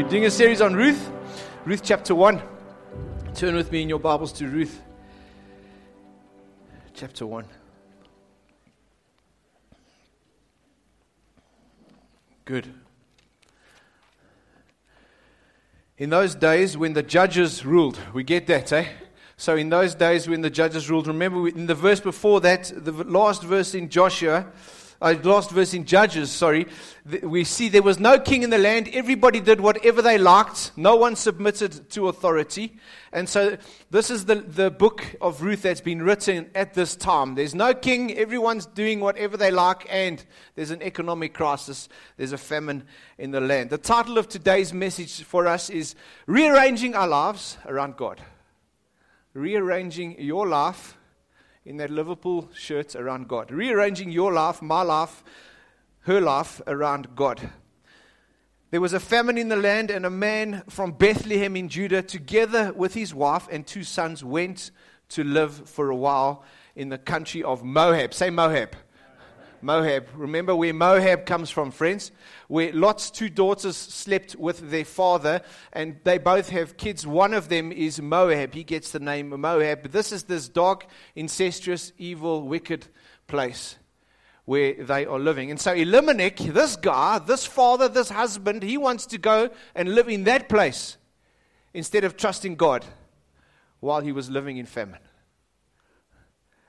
We're doing a series on Ruth, Ruth chapter 1. Turn with me in your Bibles to Ruth chapter 1. Good. In those days when the judges ruled, we get that, eh? So, in those days when the judges ruled, remember in the verse before that, the last verse in Joshua, uh, last verse in Judges, sorry, th- we see there was no king in the land. Everybody did whatever they liked. No one submitted to authority. And so this is the, the book of Ruth that's been written at this time. There's no king. Everyone's doing whatever they like. And there's an economic crisis. There's a famine in the land. The title of today's message for us is Rearranging Our Lives Around God. Rearranging your life in that Liverpool shirt around God. Rearranging your life, my life, her life around God. There was a famine in the land, and a man from Bethlehem in Judah, together with his wife and two sons, went to live for a while in the country of Moab. Say Moab. Moab. Remember where Moab comes from, friends? Where Lot's two daughters slept with their father, and they both have kids. One of them is Moab. He gets the name Moab. But this is this dark, incestuous, evil, wicked place where they are living. And so Elimelech, this guy, this father, this husband, he wants to go and live in that place instead of trusting God while he was living in famine.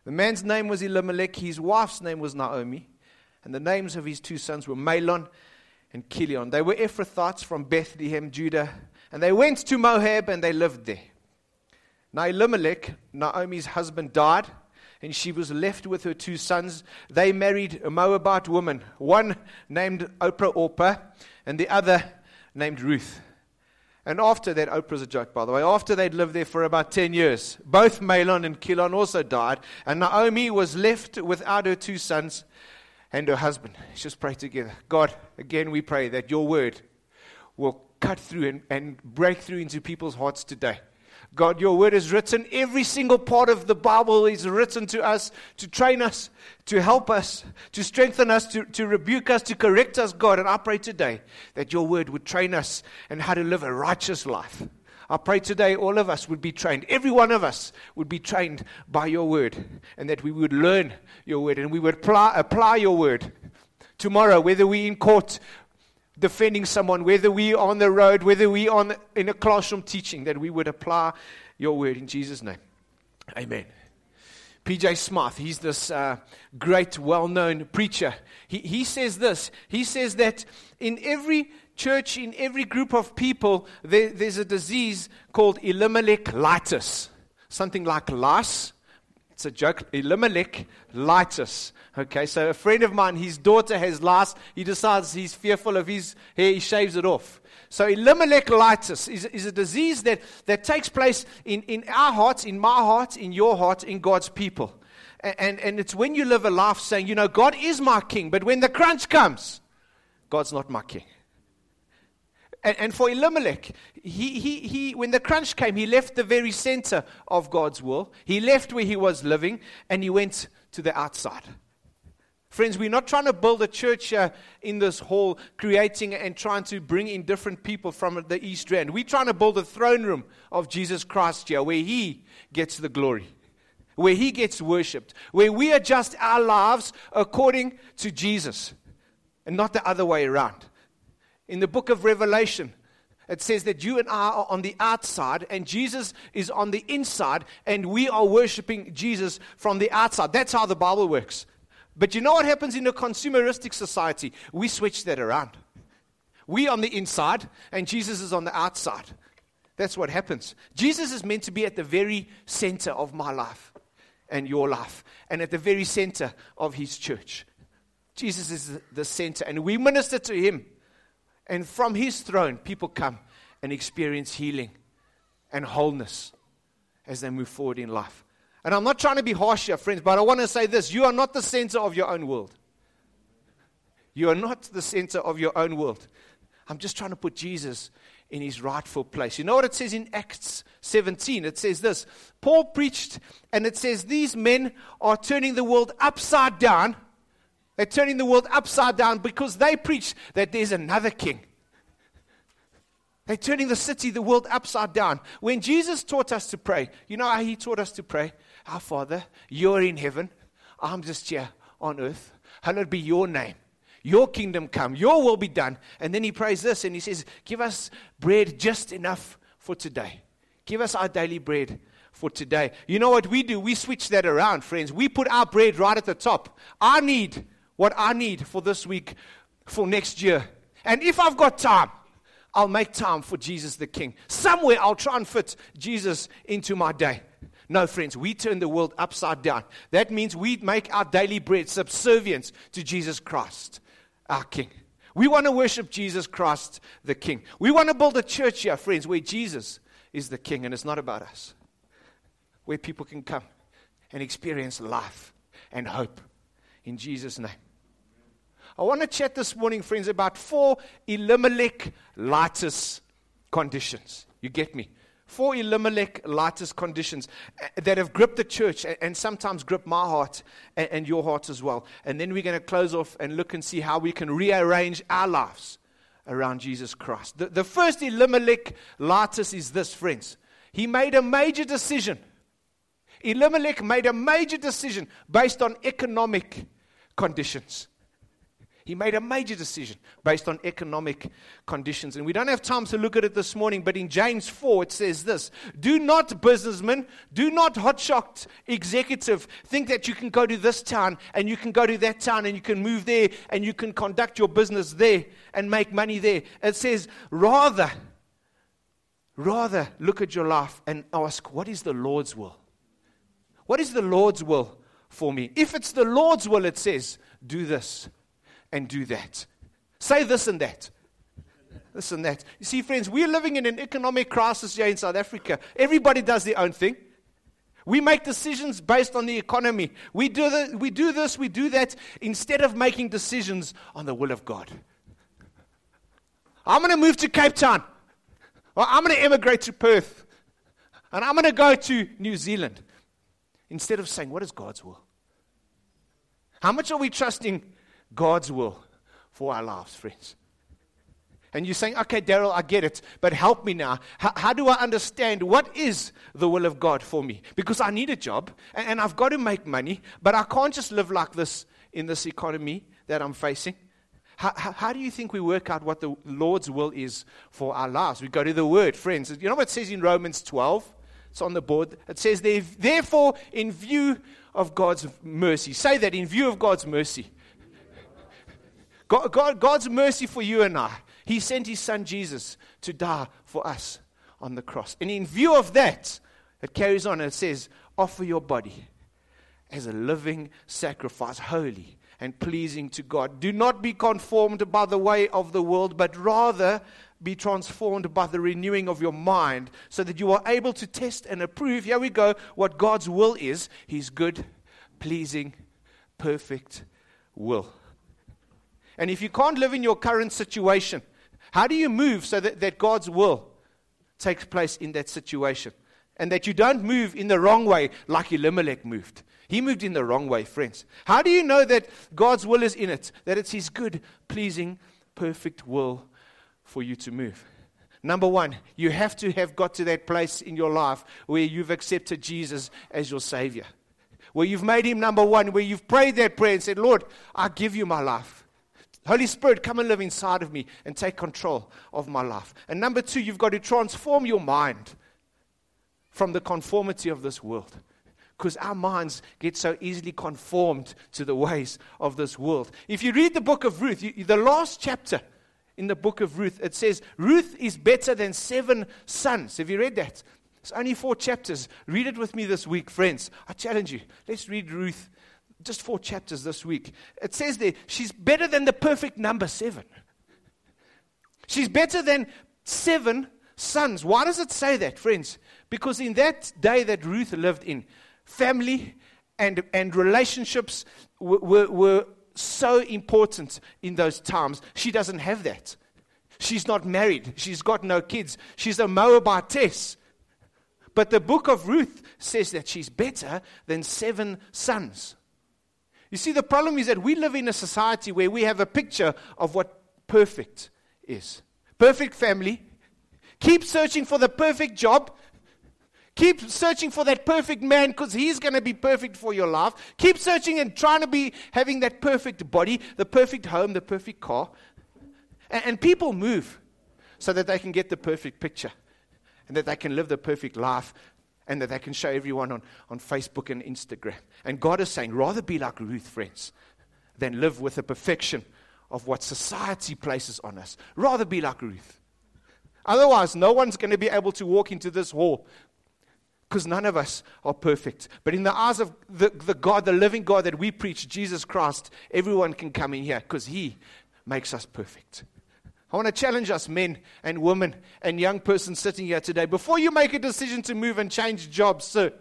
The man's name was Elimelech, his wife's name was Naomi, and the names of his two sons were Mahlon and Chilion. They were Ephrathites from Bethlehem, Judah, and they went to Moab and they lived there. Now, Elimelech, Naomi's husband, died, and she was left with her two sons. They married a Moabite woman, one named Oprah Orpah, and the other named Ruth. And after that, Oprah's a joke, by the way, after they'd lived there for about 10 years, both Mahlon and Chilion also died, and Naomi was left without her two sons and her husband. Let's just pray together. God, again, we pray that your word will cut through and, and break through into people's hearts today. God, your word is written. Every single part of the Bible is written to us to train us, to help us, to strengthen us, to, to rebuke us, to correct us, God. And I pray today that your word would train us in how to live a righteous life. I pray today all of us would be trained. Every one of us would be trained by your word, and that we would learn your word and we would apply, apply your word. Tomorrow, whether we're in court defending someone, whether we are on the road, whether we are on, in a classroom teaching, that we would apply your word in Jesus' name. Amen. PJ Smith, he's this uh, great, well known preacher. He, he says this He says that in every church, in every group of people, there, there's a disease called Elimelech-litis. Something like lice. It's a joke. Elimelech-litis. Okay, so a friend of mine, his daughter has lice. He decides he's fearful of his hair, he shaves it off. So Elimelech-litis is, is a disease that, that takes place in, in our hearts, in my heart, in your heart, in God's people. And, and, and it's when you live a life saying, you know, God is my king, but when the crunch comes, God's not my king. And, and for Elimelech, he, he, he, when the crunch came, he left the very center of God's will. He left where he was living and he went to the outside. Friends, we're not trying to build a church uh, in this hall, creating and trying to bring in different people from the East Rand. We're trying to build a throne room of Jesus Christ here where He gets the glory, where He gets worshiped, where we adjust our lives according to Jesus and not the other way around. In the book of Revelation, it says that you and I are on the outside and Jesus is on the inside, and we are worshiping Jesus from the outside. That's how the Bible works. But you know what happens in a consumeristic society? We switch that around. We on the inside, and Jesus is on the outside. That's what happens. Jesus is meant to be at the very center of my life and your life, and at the very center of his church. Jesus is the center, and we minister to him. And from his throne, people come and experience healing and wholeness as they move forward in life. And I'm not trying to be harsh here, friends, but I want to say this you are not the center of your own world. You are not the center of your own world. I'm just trying to put Jesus in his rightful place. You know what it says in Acts 17? It says this Paul preached, and it says, These men are turning the world upside down. They're turning the world upside down because they preach that there's another king. They're turning the city, the world upside down. When Jesus taught us to pray, you know how he taught us to pray? Our Father, you're in heaven. I'm just here on earth. Hallowed be your name. Your kingdom come. Your will be done. And then he prays this and he says, Give us bread just enough for today. Give us our daily bread for today. You know what we do? We switch that around, friends. We put our bread right at the top. I need what I need for this week, for next year. And if I've got time, I'll make time for Jesus the King. Somewhere I'll try and fit Jesus into my day. No, friends, we turn the world upside down. That means we make our daily bread subservient to Jesus Christ, our King. We want to worship Jesus Christ, the King. We want to build a church here, friends, where Jesus is the King and it's not about us. Where people can come and experience life and hope in Jesus' name. I want to chat this morning, friends, about four Elimelech lightest conditions. You get me? Four Elimelech-litis conditions uh, that have gripped the church and sometimes grip my heart and your heart as well. And then we're going to close off and look and see how we can rearrange our lives around Jesus Christ. The, the first Elimelech lightest is this, friends. He made a major decision. Elimelech made a major decision based on economic conditions. He made a major decision based on economic conditions. And we don't have time to look at it this morning, but in James 4, it says this Do not, businessmen, do not hotshot executive think that you can go to this town and you can go to that town and you can move there and you can conduct your business there and make money there. It says, rather, rather look at your life and ask, What is the Lord's will? What is the Lord's will for me? If it's the Lord's will, it says, Do this and do that. Say this and that. This and that. You see, friends, we're living in an economic crisis here in South Africa. Everybody does their own thing. We make decisions based on the economy. We do, the, we do this, we do that, instead of making decisions on the will of God. I'm going to move to Cape Town. Or I'm going to emigrate to Perth. And I'm going to go to New Zealand. Instead of saying, what is God's will? How much are we trusting God's will for our lives, friends. And you're saying, okay, Daryl, I get it, but help me now. How, how, do I understand what is the will of God for me? Because I need a job and, and I've got to make money, but I can't just live like this in this economy that I'm facing. How, how, how, do you think we work out what the Lord's will is for our lives? We go to the Word, friends. You know what it says in Romans 12? It's on the board. It says, Therefore, in view of God's mercy, say that in view of God's mercy. God, God, God's mercy for you and I. He sent his son Jesus to die for us on the cross. And in view of that, it carries on and it says, offer your body as a living sacrifice, holy and pleasing to God. Do not be conformed by the way of the world, but rather be transformed by the renewing of your mind, so that you are able to test and approve, here we go, what God's will is His good, pleasing, perfect will. And if you can't live in your current situation, how do you move so that, that God's will takes place in that situation? And that you don't move in the wrong way like Elimelech moved. He moved in the wrong way, friends. How do you know that God's will is in it? That it's His good, pleasing, perfect will for you to move? Number one, you have to have got to that place in your life where you've accepted Jesus as your Savior. Where you've made Him number one, where you've prayed that prayer and said, Lord, I give you my life. Holy Spirit, come and live inside of me and take control of my life. And number two, you've got to transform your mind from the conformity of this world. Because our minds get so easily conformed to the ways of this world. If you read the book of Ruth, you, the last chapter in the book of Ruth, it says, Ruth is better than seven sons. Have you read that? It's only four chapters. Read it with me this week, friends. I challenge you. Let's read Ruth just four chapters this week. It says there, she's better than the perfect number seven. She's better than seven sons. Why does it say that, friends? Because in that day that Ruth lived in, family and, and relationships were, were, were so important in those times. She doesn't have that. She's not married. She's got no kids. She's a Moabitess. But the book of Ruth says that she's better than seven sons. You see, the problem is that we live in a society where we have a picture of what perfect is. Perfect family Keep searching for the perfect job. Keep searching for that perfect man because he's going to be perfect for your life. Keep searching and trying to be having that perfect body, the perfect home, the perfect car. And, and people move so that they can get the perfect picture and that they can live the perfect life and that they can show everyone on, on Facebook and Instagram. And God is saying, rather be like Ruth, friends, than live with the perfection of what society places on us. Rather be like Ruth. Otherwise, no one's going to be able to walk into this hall because none of us are perfect. But in the eyes of the, the God, the living God that we preach, Jesus Christ, everyone can come in here because He makes us perfect. I want to challenge us, men and women and young persons sitting here today. Before you make a decision to move and change jobs, sir,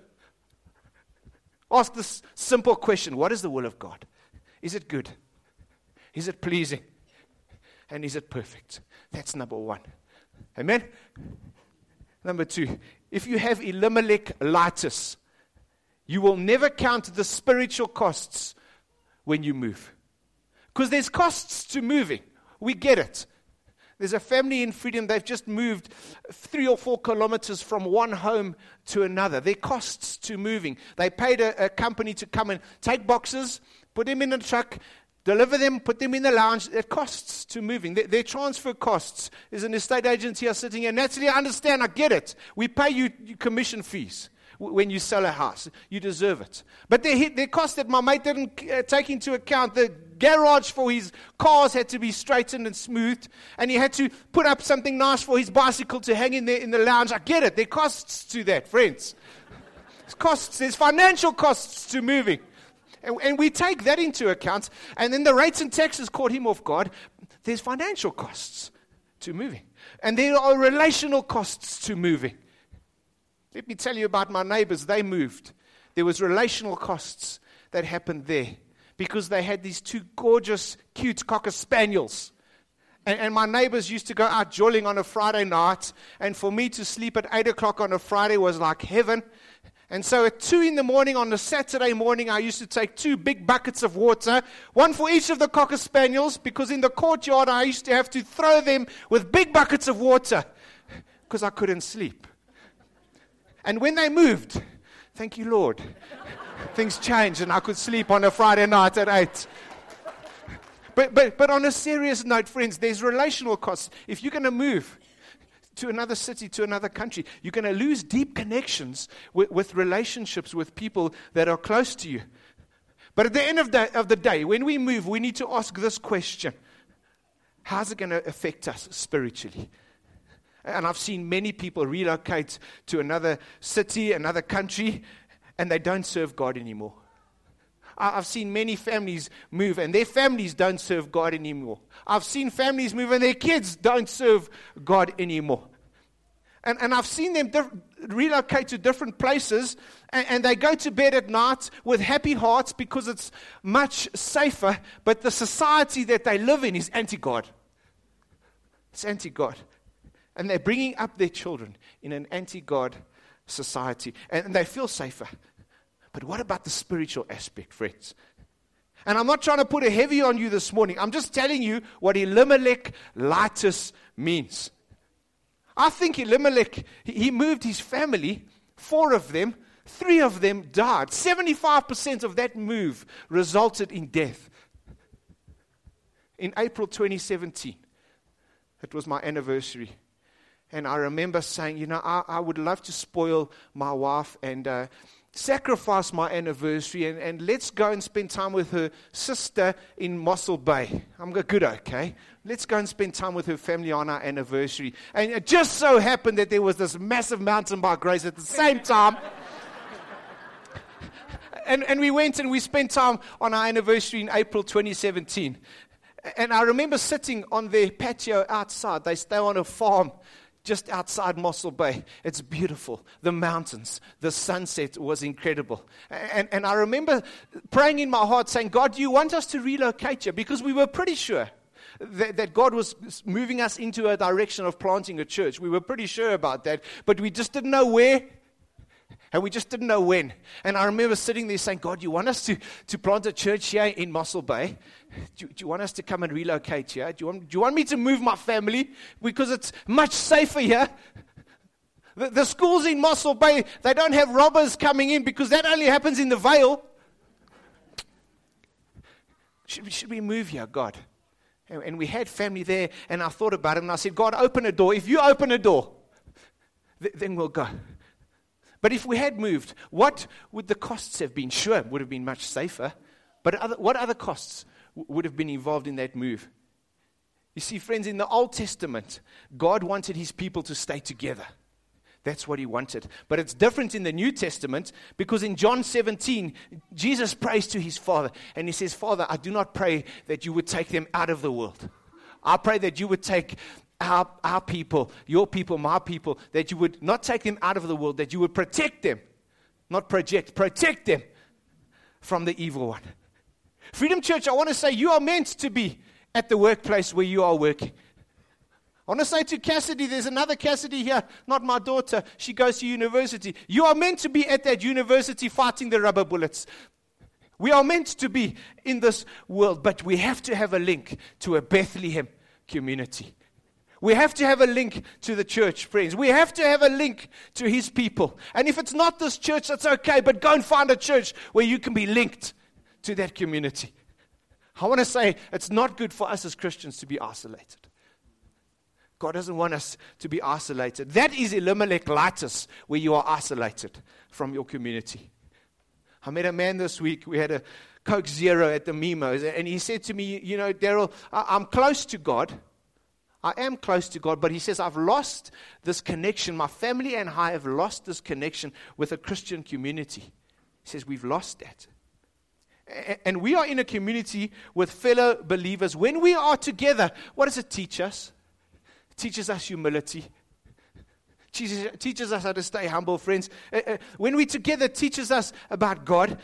ask this simple question What is the will of God? Is it good? Is it pleasing? And is it perfect? That's number one. Amen? Number two, if you have Elimelech-litis, you will never count the spiritual costs when you move. Because there's costs to moving. We get it. There's a family in Freedom, they've just moved three or four kilometers from one home to another. There are costs to moving. They paid a, a company to come and take boxes, put them in a truck, deliver them, put them in the lounge. It costs to moving. Their, their transfer costs. There's an estate agent here sitting here. Naturally, I understand. I get it. We pay you commission fees when you sell a house. You deserve it. But they hit cost that my mate didn't uh, take into account. The garage for his cars had to be straightened and smoothed, and he had to put up something nice for his bicycle to hang in there in the lounge. I get it. There are costs to that, friends. There's costs. There's financial costs to moving. And, and we take that into account, and then the rates and taxes caught him off guard. There's financial costs to moving, and there are relational costs to moving. Let me tell you about my neighbors. They moved. There was relational costs that happened there because they had these two gorgeous, cute cocker spaniels. And, and, my neighbors used to go out jolling on a Friday night, and for me to sleep at 8 o'clock on a Friday was like heaven. And so at 2 in the morning on a Saturday morning, I used to take two big buckets of water, one for each of the cocker spaniels, because in the courtyard I used to have to throw them with big buckets of water because I couldn't sleep. And when they moved, thank you, Lord things changed and I could sleep on a Friday night at 8. But, but, but on a serious note, friends, there's relational costs. If you're going to move to another city, to another country, you're going to lose deep connections with, with relationships with people that are close to you. But at the end of the, of the day, when we move, we need to ask this question How's it going to affect us spiritually? And I've seen many people relocate to another city, another country, and they don't serve God anymore. I've seen many families move and their families don't serve God anymore. I've seen families move and their kids don't serve God anymore. And, and I've seen them relocate to different places and, and they go to bed at night with happy hearts because it's much safer, but the society that they live in is anti God. It's anti God. And they're bringing up their children in an anti God society and they feel safer. But what about the spiritual aspect, friends? And I'm not trying to put a heavy on you this morning. I'm just telling you what Elimelech-litis means. I think Elimelech, he moved his family, four of them, three of them died. 75% of that move resulted in death. In April 2017, it was my anniversary. And I remember saying, you know, I, I would love to spoil my wife and. Uh, sacrifice my anniversary and, and let's go and spend time with her sister in Mossel Bay. I'm good, okay. Let's go and spend time with her family on our anniversary. And it just so happened that there was this massive mountain bike race at the same time. and, and we went and we spent time on our anniversary in April 2017. And I remember sitting on their patio outside. They stay on a farm just outside Mossel Bay. It's beautiful. The mountains, the sunset was incredible. And, and I remember praying in my heart, saying, God, do you want us to relocate here? Because we were pretty sure that, that God was moving us into a direction of planting a church. We were pretty sure about that, but we just didn't know where And we just didn't know when. And I remember sitting there saying, God, you want us to, to plant a church here in Mossel Bay? Do, do you want us to come and relocate here? Do you, want, do you want me to move my family? Because it's much safer here. The, the schools in Mossel Bay, they don't have robbers coming in because that only happens in the Vale. Should, should we move here, God? And, and we had family there, and I thought about it, and I said, God, open a door. If you open a door, th- then we'll go. But if we had moved, what would the costs have been? Sure, it would have been much safer. But other, what other costs would have been involved in that move? You see, friends, in the Old Testament, God wanted his people to stay together. That's what he wanted. But it's different in the New Testament because in John 17, Jesus prays to his Father and he says, Father, I do not pray that you would take them out of the world. I pray that you would take our, our people, your people, my people, that you would not take them out of the world, that you would protect them, not project, protect them from the evil one. Freedom Church, I want to say you are meant to be at the workplace where you are working. I want to say to Cassidy, there's another Cassidy here, not my daughter. She goes to university. You are meant to be at that university fighting the rubber bullets. We are meant to be in this world, but we have to have a link to a Bethlehem community. We have to have a link to the church, friends. We have to have a link to his people. And if it's not this church, that's okay, but go and find a church where you can be linked to that community. I want to say it's not good for us as Christians to be isolated. God doesn't want us to be isolated. That is Elimelech-litis, where you are isolated from your community. I met a man this week. We had a Coke Zero at the Mimmos, and he said to me, You know, Daryl, I'm close to God I am close to God, but he says, I've lost this connection. My family and I have lost this connection with a Christian community. He says, We've lost that. And we are in a community with fellow believers. When we are together, what does it teach us? It teaches us humility. Teaches, teaches us how to stay humble, friends. When we're together, teaches us about God,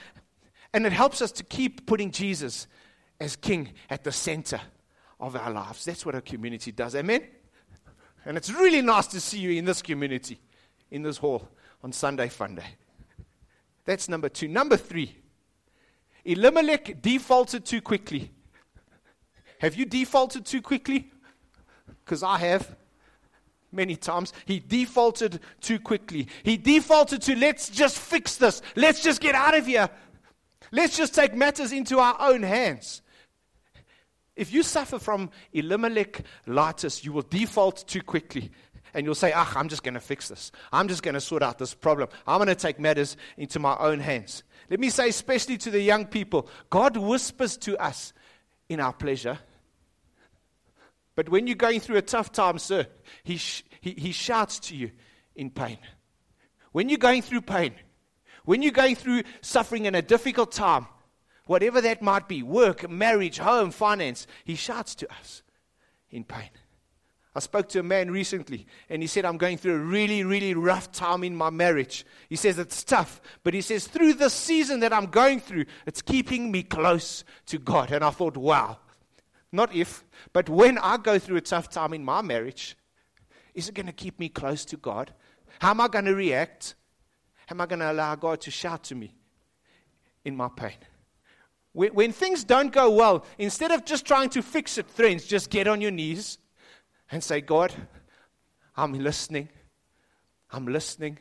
and it helps us to keep putting Jesus as King at the center of our lives. That's what a community does. Amen? And it's really nice to see you in this community, in this hall on Sunday Fun Day. That's number two. Number three, Elimelech defaulted too quickly. Have you defaulted too quickly? Because I have many times. He defaulted too quickly. He defaulted to let's just fix this. Let's just get out of here. Let's just take matters into our own hands. If you suffer from Elimelech lightus, you will default too quickly. And you'll say, ah, I'm just going to fix this. I'm just going to sort out this problem. I'm going to take matters into my own hands. Let me say, especially to the young people, God whispers to us in our pleasure. But when you're going through a tough time, sir, he, sh- he, he shouts to you in pain. When you're going through pain, when you're going through suffering in a difficult time, whatever that might be work, marriage, home, finance he shouts to us in pain. I spoke to a man recently and he said, I'm going through a really, really rough time in my marriage. He says it's tough, but he says, through this season that I'm going through, it's keeping me close to God. And I thought, wow, not if, but when I go through a tough time in my marriage, is it going to keep me close to God? How am I going to react? Am I going to allow God to shout to me in my pain? When, things don't go well, instead of just trying to fix it, friends, just get on your knees and say, God, I'm listening. I'm listening.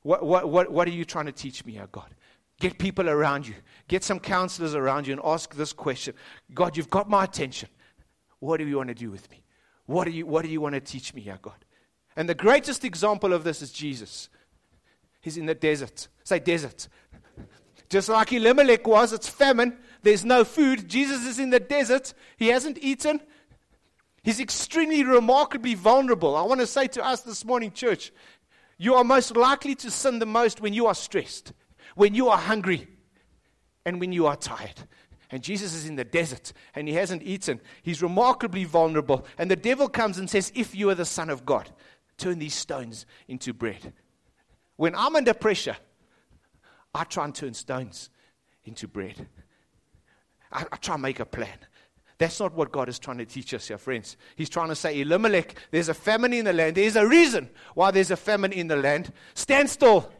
What, what, what, what are you trying to teach me, oh God? Get people around you. Get some counselors around you and ask this question God, you've got my attention. What do you want to do with me? What do you, what do you want to teach me, oh God? And the greatest example of this is Jesus. He's in the desert. Say, desert. Just like Elimelech was, it's famine. There's no food. Jesus is in the desert. He hasn't eaten. He's extremely remarkably vulnerable. I want to say to us this morning, church, you are most likely to sin the most when you are stressed, when you are hungry, and when you are tired. And Jesus is in the desert and he hasn't eaten. He's remarkably vulnerable. And the devil comes and says, If you are the Son of God, turn these stones into bread. When I'm under pressure, I try and turn stones into bread. I, I try and make a plan. That's not what God is trying to teach us here, friends. He's trying to say, Elimelech, there's a famine in the land. There's a reason why there's a famine in the land. Stand still.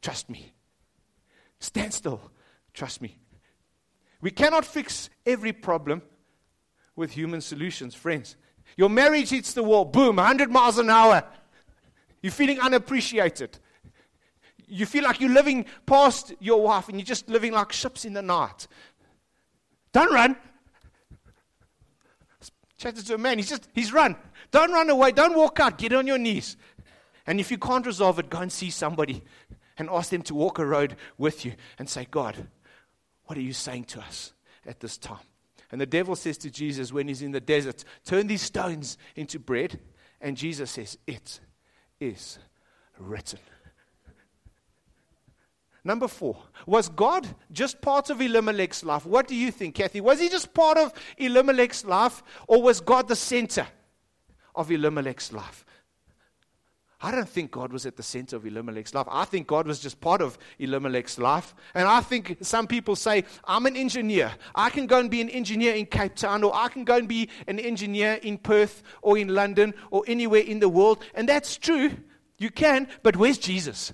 Trust me. Stand still. Trust me. We cannot fix every problem with human solutions, friends. Your marriage hits the wall, boom, 100 miles an hour. You're feeling unappreciated. You feel like you're living past your wife and you're just living like ships in the night. Don't run. Chatted to a man, he's just, he's run. Don't run away. Don't walk out. Get on your knees. And if you can't resolve it, go and see somebody and ask them to walk a road with you and say, God, what are you saying to us at this time? And the devil says to Jesus when he's in the desert, Turn these stones into bread. And Jesus says, It is written. Number four, was God just part of Elimelech's life? What do you think, Kathy? Was he just part of Elimelech's life, or was God the center of Elimelech's life? I don't think God was at the center of Elimelech's life. I think God was just part of Elimelech's life. And I think some people say, I'm an engineer. I can go and be an engineer in Cape Town, or I can go and be an engineer in Perth, or in London, or anywhere in the world. And that's true. You can, but where's Jesus?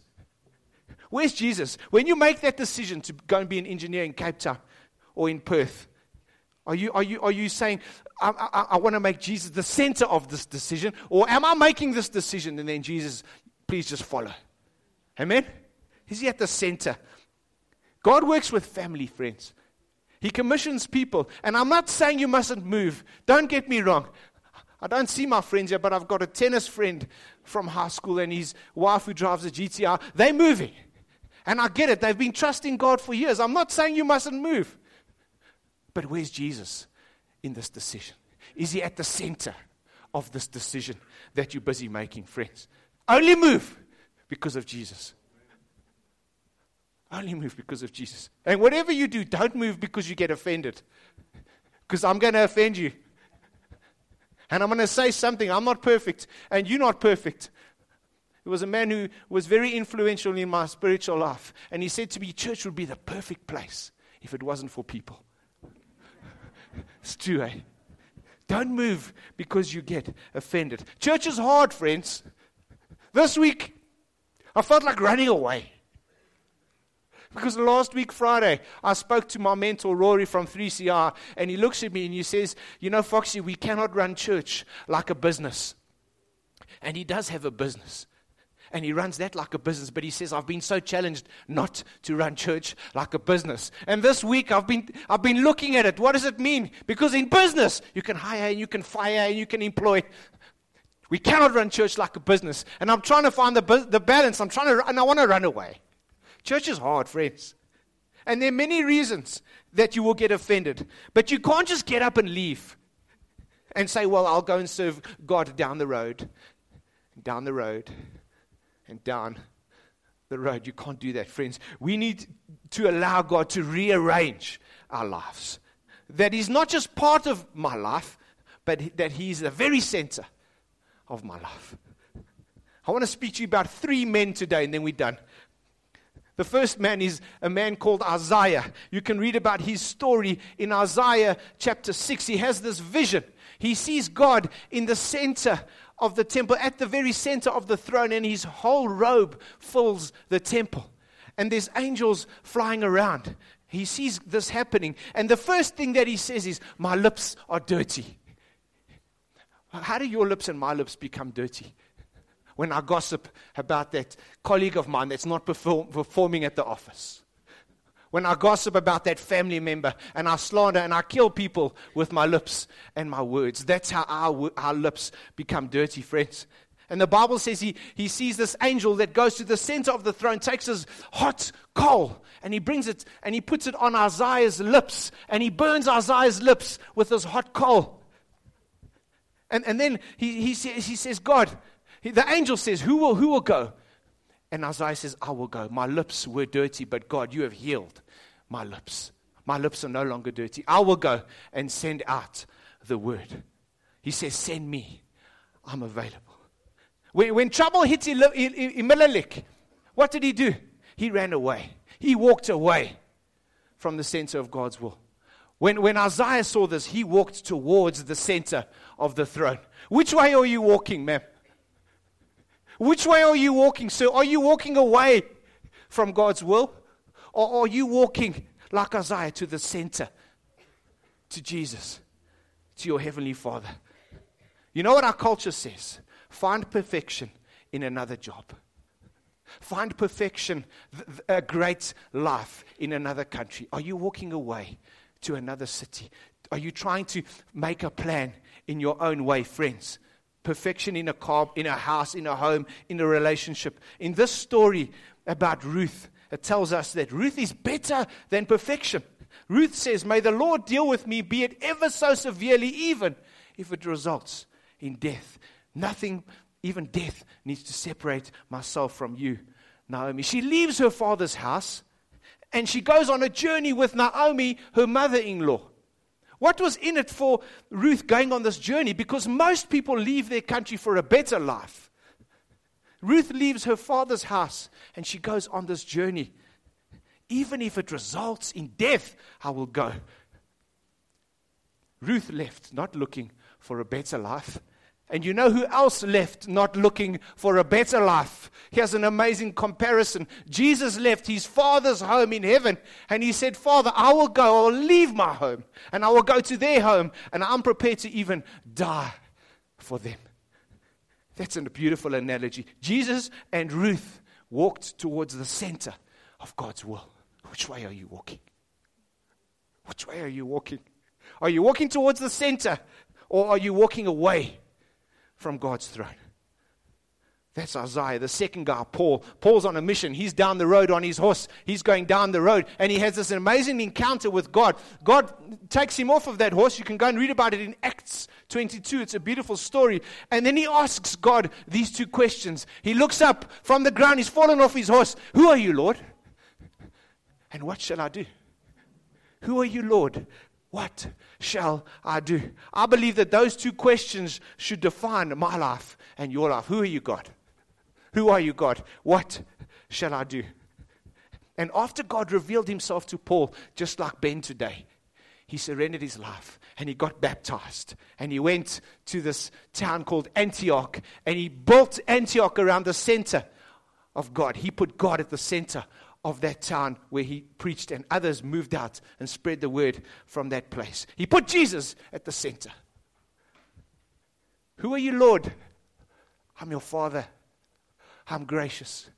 Where's Jesus? When you make that decision to go and be an engineer in Cape Town or in Perth, are you, are you, are you saying, I, I, I want to make Jesus the center of this decision? Or am I making this decision and then Jesus, please just follow? Amen? Is he at the center? God works with family, friends. He commissions people. And I'm not saying you mustn't move. Don't get me wrong. I don't see my friends yet, but I've got a tennis friend from high school and his wife who drives a GTR. They're moving. And I get it. They've been trusting God for years. I'm not saying you mustn't move. But where's Jesus in this decision? Is he at the center of this decision that you're busy making, friends? Only move because of Jesus. Only move because of Jesus. And whatever you do, don't move because you get offended. Because I'm going to offend you. And I'm going to say something. I'm not perfect, and you're not perfect. There was a man who was very influential in my spiritual life. And he said to me, Church would be the perfect place if it wasn't for people. true, eh? Don't move because you get offended. Church is hard, friends. This week, I felt like running away. Because last week, Friday, I spoke to my mentor, Rory from 3CR, and he looks at me and he says, You know, Foxy, we cannot run church like a business. And he does have a business and he runs that like a business. But he says, I've been so challenged not to run church like a business. And this week I've been, I've been looking at it. What does it mean? Because in business, you can hire and you can fire and you can employ. We cannot run church like a business. And I'm trying to find the, the balance. I'm trying to, and I want to run away. Church is hard, friends. And there are many reasons that you will get offended. But you can't just get up and leave and say, well, I'll go and serve God down the road. Down the road and down the road. You can't do that, friends. We need to allow God to rearrange our lives. That He's not just part of my life, but that He's the very center of my life. I want to speak to you about three men today, and then we're done. The first man is a man called Isaiah. You can read about his story in Isaiah chapter 6. He has this vision. He sees God in the center of the temple, at the very center of the throne, and his whole robe fills the temple. And there's angels flying around. He sees this happening. And the first thing that he says is, My lips are dirty. How do your lips and my lips become dirty? When I gossip about that colleague of mine that's not perform, performing at the office when I gossip about that family member and I slander and I kill people with my lips and my words. That's how our, our lips become dirty, friends. And the Bible says he, he sees this angel that goes to the center of the throne, takes his hot coal, and he brings it and he puts it on Isaiah's lips, and he burns Isaiah's lips with his hot coal. And, and then he, he, says, he says, God, he, the angel says, who will, who will go? And Isaiah says, I will go. My lips were dirty, but God, you have healed my lips. My lips are no longer dirty. I will go and send out the word. He says, Send me. I'm available. When, when trouble hit Elimelech, what did he do? He ran away. He walked away from the center of God's will. When, when Isaiah saw this, he walked towards the center of the throne. Which way are you walking, ma'am? Which way are you walking, sir? Are you walking away from God's will? Or are you walking like Isaiah to the center, to Jesus, to your Heavenly Father? You know what our culture says? Find perfection in another job. Find perfection, a great life in another country. Are you walking away to another city? Are you trying to make a plan in your own way, friends? Perfection in a car, in a house, in a home, in a relationship. In this story about Ruth, it tells us that Ruth is better than perfection. Ruth says, May the Lord deal with me, be it ever so severely, even if it results in death. Nothing, even death, needs to separate myself from you, Naomi. She leaves her father's house and she goes on a journey with Naomi, her mother in law. What was in it for Ruth going on this journey? Because most people leave their country for a better life. Ruth leaves her father's house and she goes on this journey. Even if it results in death, I will go. Ruth left, not looking for a better life. And you know who else left not looking for a better life? Here's an amazing comparison. Jesus left his father's home in heaven and he said, Father, I will go, I will leave my home and I will go to their home and I'm prepared to even die for them. That's a beautiful analogy. Jesus and Ruth walked towards the center of God's will. Which way are you walking? Which way are you walking? Are you walking towards the center or are you walking away from God's throne? That's Isaiah. The second guy, Paul. Paul's on a mission. He's down the road on his horse. He's going down the road and he has this amazing encounter with God. God takes him off of that horse. You can go and read about it in Acts 22. It's a beautiful story. And then he asks God these two questions. He looks up from the ground. He's fallen off his horse. Who are you, Lord? And what shall I do? Who are you, Lord? What shall I do? I believe that those two questions should define my life and your life. Who are you, God? Who are you, God? What shall I do? And after God revealed himself to Paul, just like Ben today, he surrendered his life and he got baptized. And he went to this town called Antioch and he built Antioch around the center of God. He put God at the center of that town where he preached, and others moved out and spread the word from that place. He put Jesus at the center. Who are you, Lord? I'm your Father. I'm gracious.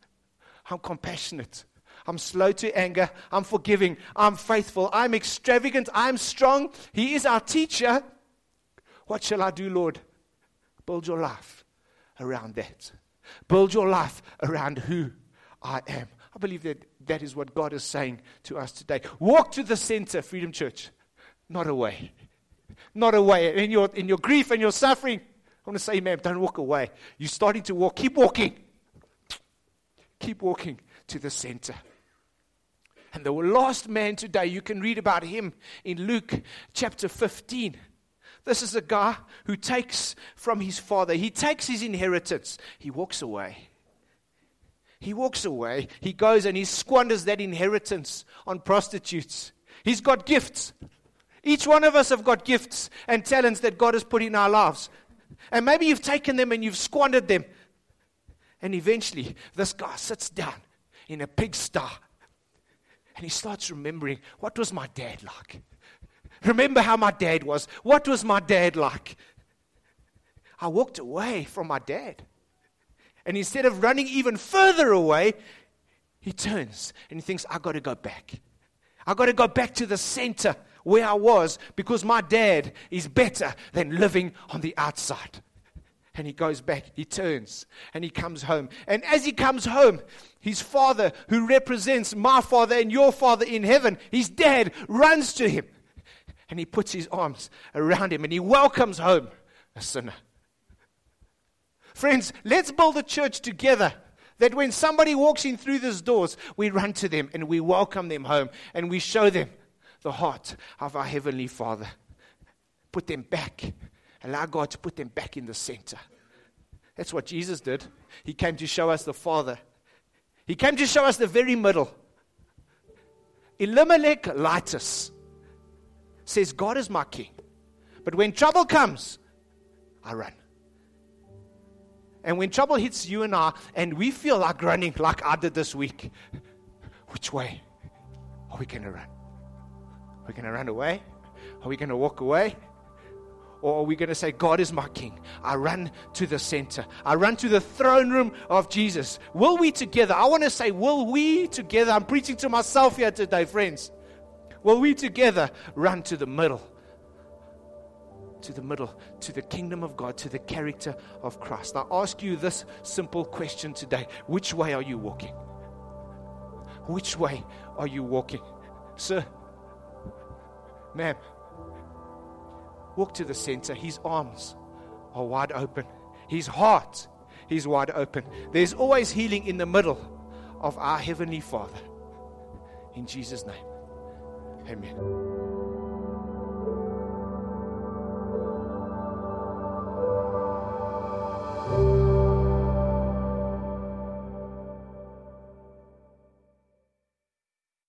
I'm compassionate. I'm slow to anger. I'm forgiving. I'm faithful. I'm extravagant. I'm strong. He is our teacher. What shall I do, Lord? Build your life around that. Build your life around who I am. I believe that that is what God is saying to us today. Walk to the center, Freedom Church, not away. Not away. In your, in your grief and your suffering, I want to say, man, don't walk away. You're starting to walk. Keep walking. Keep walking to the center. And the last man today, you can read about him in Luke chapter 15. This is a guy who takes from his father, he takes his inheritance, he walks away. He walks away. He goes and he squanders that inheritance on prostitutes. He's got gifts. Each one of us have got gifts and talents that God has put in our lives. And maybe you've taken them and you've squandered them. And eventually, this guy sits down in a pigsty and he starts remembering what was my dad like? Remember how my dad was. What was my dad like? I walked away from my dad. And instead of running even further away, he turns and he thinks, I've got to go back. I've got to go back to the center where I was because my dad is better than living on the outside. And he goes back, he turns, and he comes home. And as he comes home, his father, who represents my father and your father in heaven, his dad, runs to him. And he puts his arms around him and he welcomes home a sinner. Friends, let's build a church together that when somebody walks in through these doors, we run to them and we welcome them home and we show them the heart of our Heavenly Father. Put them back. Allow God to put them back in the center. That's what Jesus did. He came to show us the Father, He came to show us the very middle. Elimelech-litis says, God is my king. But when trouble comes, I run. And when trouble hits you and I, and we feel like running like I did this week, Which way are we going to run? Are we going to run away? Are we going to walk away? Or are we going to say, God is my king? I run to the center. I run to the throne room of Jesus. Will we together? I want to say, will we together? I'm preaching to myself here today, friends. Will we together run to the middle? To the middle, to the kingdom of God, to the character of Christ. I ask you this simple question today Which way are you walking? Which way are you walking? Sir, ma'am, walk to the center. His arms are wide open, his heart is wide open. There's always healing in the middle of our Heavenly Father. In Jesus' name, amen.